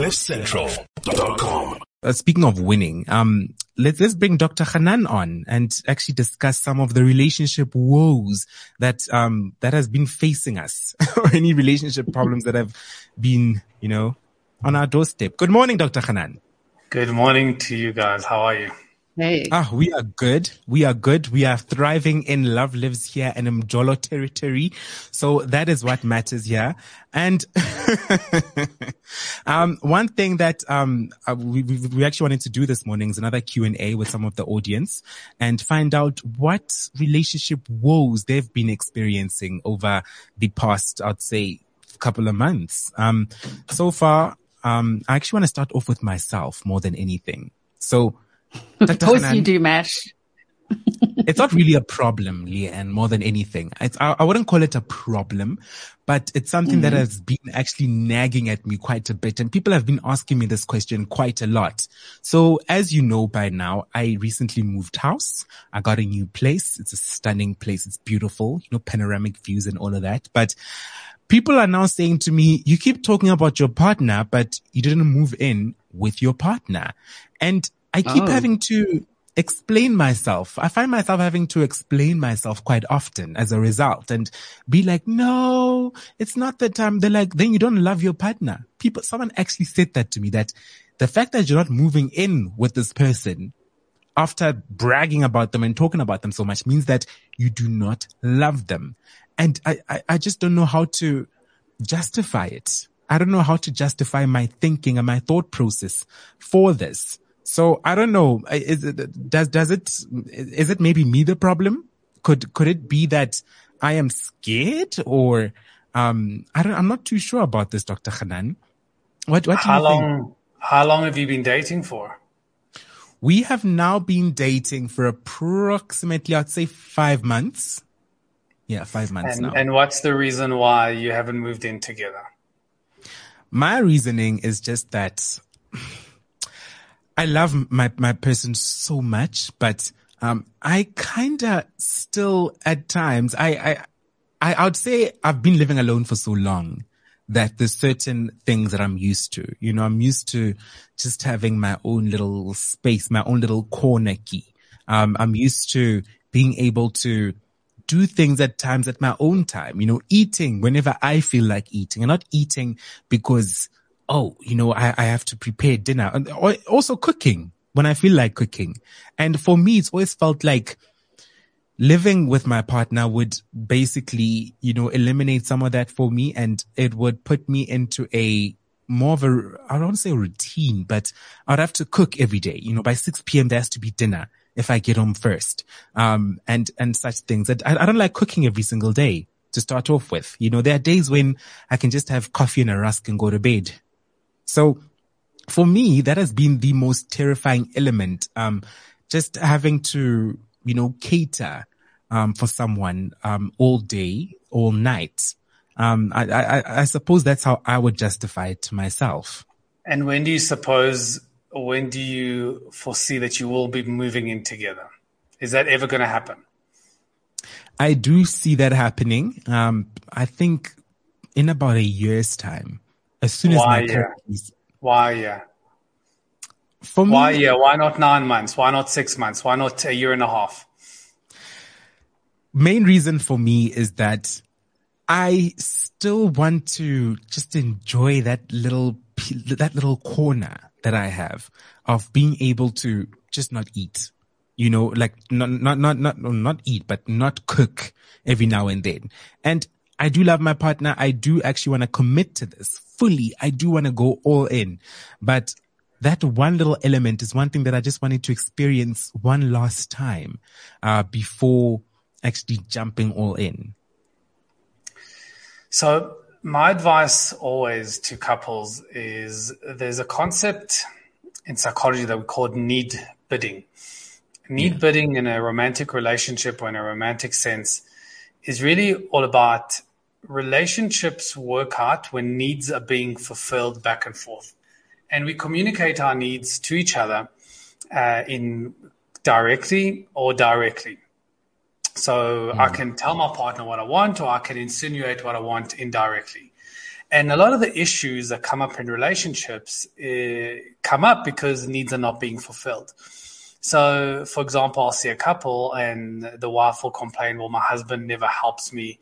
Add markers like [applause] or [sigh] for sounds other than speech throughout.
CliffCentral.com. Uh, speaking of winning, um, let's let's bring Dr. Hanan on and actually discuss some of the relationship woes that um that has been facing us, [laughs] or any relationship problems that have been, you know, on our doorstep. Good morning, Dr. Hanan. Good morning to you guys. How are you? Ah, we are good. We are good. We are thriving in Love Lives Here in Mjolo territory. So that is what matters here. And, [laughs] um, one thing that, um, uh, we, we, we actually wanted to do this morning is another Q and A with some of the audience and find out what relationship woes they've been experiencing over the past, I'd say, couple of months. Um, so far, um, I actually want to start off with myself more than anything. So, of course you do, Mash. it's not really a problem, Leanne, more than anything. It's, I, I, wouldn't call it a problem, but it's something mm-hmm. that has been actually nagging at me quite a bit. And people have been asking me this question quite a lot. So as you know by now, I recently moved house. I got a new place. It's a stunning place. It's beautiful, you know, panoramic views and all of that. But people are now saying to me, you keep talking about your partner, but you didn't move in with your partner. And I keep oh. having to explain myself. I find myself having to explain myself quite often as a result and be like, no, it's not that time. They're like, then you don't love your partner. People, someone actually said that to me that the fact that you're not moving in with this person after bragging about them and talking about them so much means that you do not love them. And I, I, I just don't know how to justify it. I don't know how to justify my thinking and my thought process for this. So I don't know. Is it, does, does it, is it maybe me the problem? Could, could it be that I am scared or, um, I don't, I'm not too sure about this, Dr. Hanan. What, what how long, think? how long have you been dating for? We have now been dating for approximately, I'd say five months. Yeah, five months and, now. And what's the reason why you haven't moved in together? My reasoning is just that I love my, my person so much, but, um, I kinda still at times, I, I, I, I would say I've been living alone for so long that there's certain things that I'm used to. You know, I'm used to just having my own little space, my own little corner key. Um, I'm used to being able to do things at times at my own time, you know, eating whenever I feel like eating and not eating because oh, you know, I, I have to prepare dinner and also cooking when I feel like cooking. And for me, it's always felt like living with my partner would basically, you know, eliminate some of that for me and it would put me into a more of a, I don't say routine, but I'd have to cook every day. You know, by 6 p.m. there has to be dinner if I get home first. Um, and, and such things. I, I don't like cooking every single day to start off with. You know, there are days when I can just have coffee and a rusk and go to bed. So for me, that has been the most terrifying element. Um, just having to, you know, cater, um, for someone, um, all day, all night. Um, I, I, I suppose that's how I would justify it to myself. And when do you suppose, when do you foresee that you will be moving in together? Is that ever going to happen? I do see that happening. Um, I think in about a year's time. As soon as why, my yeah. Why, yeah. For me, why, yeah. Why not nine months? Why not six months? Why not a year and a half? Main reason for me is that I still want to just enjoy that little, that little corner that I have of being able to just not eat you know, like not, not, not, not, not eat, but not cook every now and then. And I do love my partner. I do actually want to commit to this fully. I do want to go all in, but that one little element is one thing that I just wanted to experience one last time, uh, before actually jumping all in. So my advice always to couples is there's a concept in psychology that we call need bidding. Need yeah. bidding in a romantic relationship or in a romantic sense is really all about relationships work out when needs are being fulfilled back and forth. And we communicate our needs to each other uh, in directly or directly. So mm. I can tell my partner what I want, or I can insinuate what I want indirectly. And a lot of the issues that come up in relationships uh, come up because needs are not being fulfilled. So, for example, I'll see a couple and the wife will complain, well, my husband never helps me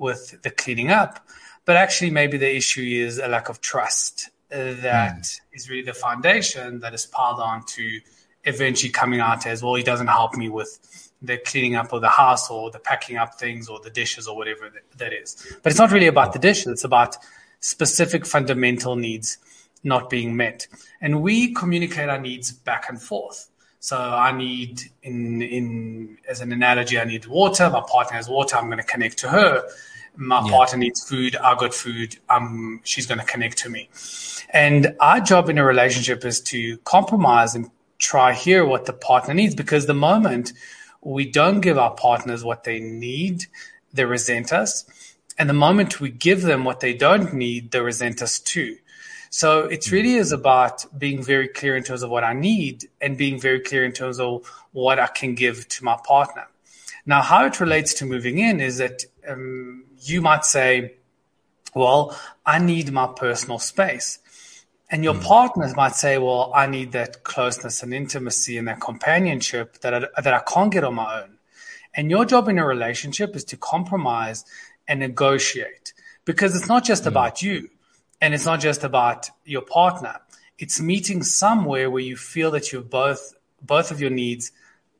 with the cleaning up. But actually, maybe the issue is a lack of trust that mm. is really the foundation that is piled on to eventually coming out as, well, he doesn't help me with the cleaning up of the house or the packing up things or the dishes or whatever that is. But it's not really about the dishes. It's about specific fundamental needs not being met. And we communicate our needs back and forth. So I need in in as an analogy, I need water. My partner has water. I'm going to connect to her. My yeah. partner needs food. I got food. Um, she's going to connect to me. And our job in a relationship is to compromise and try hear what the partner needs. Because the moment we don't give our partners what they need, they resent us. And the moment we give them what they don't need, they resent us too. So it mm. really is about being very clear in terms of what I need and being very clear in terms of what I can give to my partner. Now, how it relates to moving in is that um, you might say, well, I need my personal space. And your mm. partner might say, well, I need that closeness and intimacy and that companionship that I, that I can't get on my own. And your job in a relationship is to compromise and negotiate because it's not just mm. about you and it's not just about your partner. It's meeting somewhere where you feel that you both, both of your needs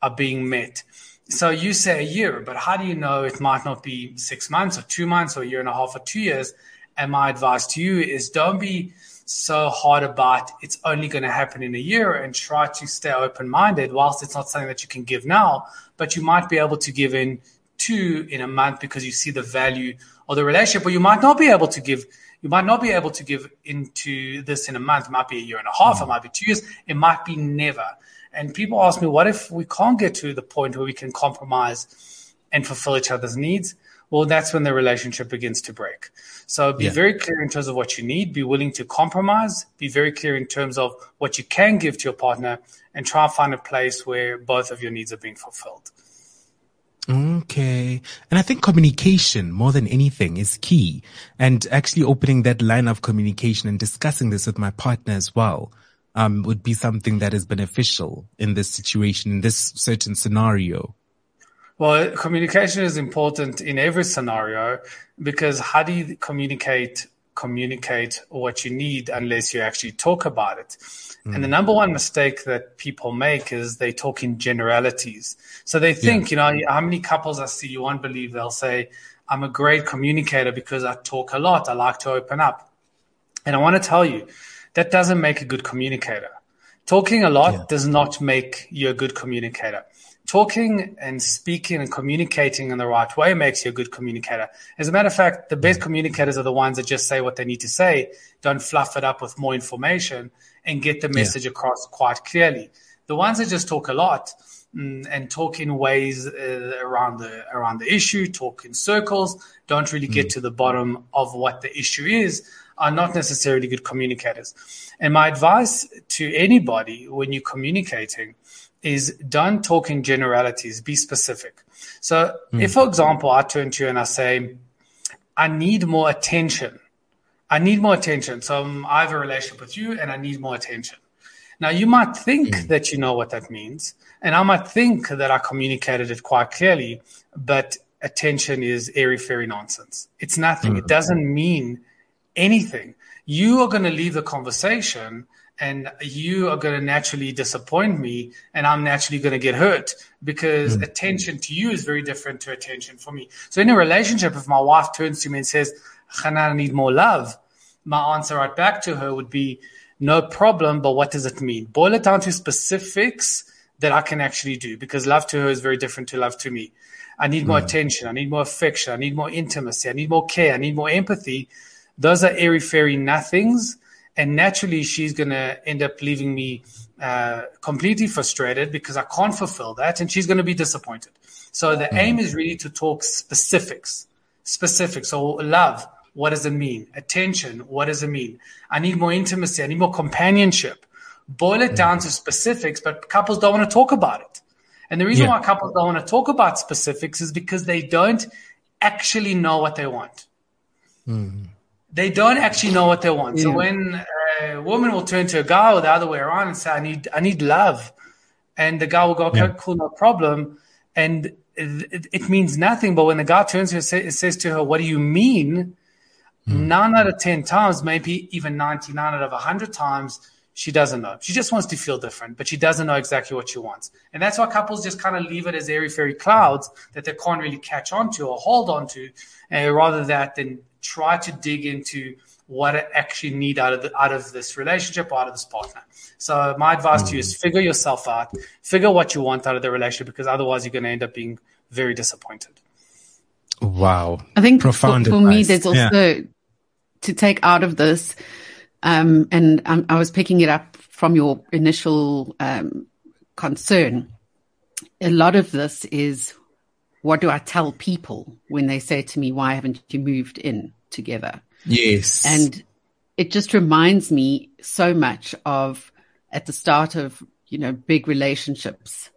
are being met. So you say a year, but how do you know it might not be six months or two months or a year and a half or two years? And my advice to you is don't be so hard about it's only going to happen in a year and try to stay open minded whilst it's not something that you can give now, but you might be able to give in two in a month because you see the value of the relationship, or you might not be able to give you might not be able to give into this in a month. It might be a year and a half. Mm. It might be two years. It might be never. And people ask me, what if we can't get to the point where we can compromise and fulfill each other's needs? Well, that's when the relationship begins to break. So be yeah. very clear in terms of what you need. Be willing to compromise. Be very clear in terms of what you can give to your partner and try and find a place where both of your needs are being fulfilled. Okay. And I think communication more than anything is key and actually opening that line of communication and discussing this with my partner as well. Um, would be something that is beneficial in this situation, in this certain scenario. Well, communication is important in every scenario because how do you communicate communicate what you need unless you actually talk about it? Mm. And the number one mistake that people make is they talk in generalities. So they think, yeah. you know, how many couples I see, you won't believe they'll say, I'm a great communicator because I talk a lot. I like to open up. And I want to tell you, that doesn't make a good communicator. Talking a lot yeah. does not make you a good communicator. Talking and speaking and communicating in the right way makes you a good communicator. As a matter of fact, the best communicators are the ones that just say what they need to say, don't fluff it up with more information, and get the message yeah. across quite clearly. The ones that just talk a lot mm, and talk in ways uh, around the around the issue, talk in circles, don't really get mm. to the bottom of what the issue is, are not necessarily good communicators. And my advice to anybody when you're communicating is don't talk in generalities, be specific. So mm. if, for example, I turn to you and I say, I need more attention I need more attention. So um, I have a relationship with you and I need more attention. Now you might think mm. that you know what that means. And I might think that I communicated it quite clearly, but attention is airy fairy nonsense. It's nothing. Mm. It doesn't mean anything. You are going to leave the conversation and you are going to naturally disappoint me and I'm naturally going to get hurt because mm. attention to you is very different to attention for me. So in a relationship, if my wife turns to me and says, Hanan, I need more love. My answer right back to her would be, no problem, but what does it mean? Boil it down to specifics that I can actually do because love to her is very different to love to me. I need more mm. attention. I need more affection. I need more intimacy. I need more care. I need more empathy. Those are airy fairy nothings. And naturally, she's going to end up leaving me uh, completely frustrated because I can't fulfill that. And she's going to be disappointed. So the mm. aim is really to talk specifics, specifics. So love, what does it mean? Attention. What does it mean? I need more intimacy. I need more companionship. Boil it down to specifics, but couples don't want to talk about it. And the reason yeah. why couples don't want to talk about specifics is because they don't actually know what they want. Mm. They don't actually know what they want. Yeah. So when a woman will turn to a guy or the other way around and say, I need, I need love. And the guy will go, okay, yeah. cool, no problem. And it, it, means nothing. But when the guy turns to her, say, says to her, what do you mean? Mm. Nine out of 10 times, maybe even 99 out of 100 times, she doesn't know. She just wants to feel different, but she doesn't know exactly what she wants. And that's why couples just kind of leave it as airy fairy clouds that they can't really catch on to or hold on to, uh, rather that than try to dig into what I actually need out of the, out of this relationship or out of this partner. So my advice mm. to you is figure yourself out, figure what you want out of the relationship, because otherwise you're going to end up being very disappointed. Wow. I think Profound for, for me, there's also yeah. to take out of this um, and I, I, was picking it up from your initial um, concern. A lot of this is what do I tell people when they say to me, why haven't you moved in together? Yes. And it just reminds me so much of at the start of, you know, big relationships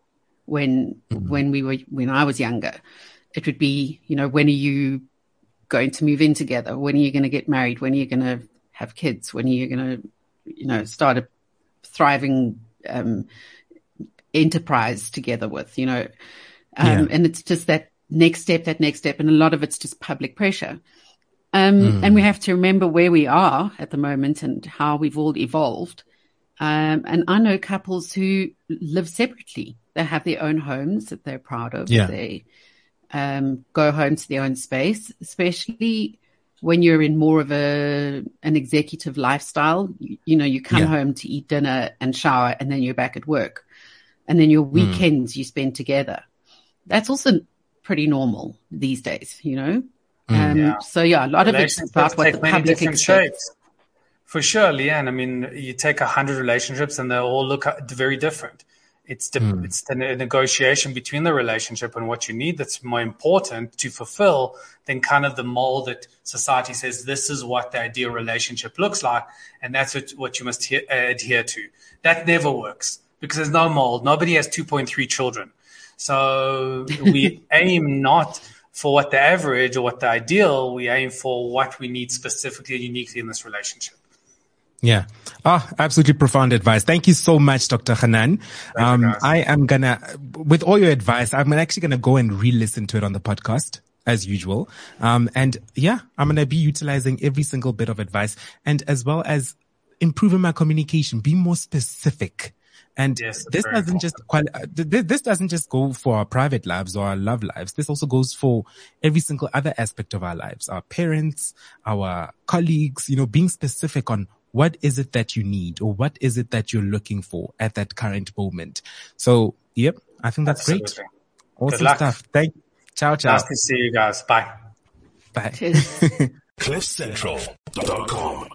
when, mm-hmm. when we were, when I was younger, it would be, you know, when are you going to move in together? When are you going to get married? When are you going to have kids? When you're you going to, you know, start a thriving um, enterprise together with, you know? Um, yeah. And it's just that next step, that next step. And a lot of it's just public pressure. Um, mm. And we have to remember where we are at the moment and how we've all evolved. Um, and I know couples who live separately. They have their own homes that they're proud of. Yeah. They um, go home to their own space, especially when you're in more of a an executive lifestyle, you, you know, you come yeah. home to eat dinner and shower and then you're back at work. And then your hmm. weekends mm. you spend together. That's also pretty normal these days, you know? Mm. Um, yeah. So yeah, a lot of it's about what the public expects. Shapes. For sure, Leanne. I mean, you take a hundred relationships and they all look very different. It's the, mm. it's the negotiation between the relationship and what you need that's more important to fulfill than kind of the mold that society says this is what the ideal relationship looks like, and that's what, what you must he- adhere to. That never works because there's no mold. Nobody has 2.3 children. So [laughs] we aim not for what the average or what the ideal, we aim for what we need specifically and uniquely in this relationship. Yeah. Oh, absolutely profound advice. Thank you so much, Dr. Hanan. Um, I am gonna, with all your advice, I'm actually gonna go and re-listen to it on the podcast as usual. Um, and yeah, I'm going to be utilizing every single bit of advice and as well as improving my communication, be more specific. And yes, this doesn't just quali- uh, this doesn't just go for our private lives or our love lives. This also goes for every single other aspect of our lives, our parents, our colleagues, you know, being specific on what is it that you need or what is it that you're looking for at that current moment? So, yep, I think that's Absolutely. great. Awesome stuff. Thank, ciao, ciao. Nice to see you guys. Bye. Bye. [laughs] CliffCentral.com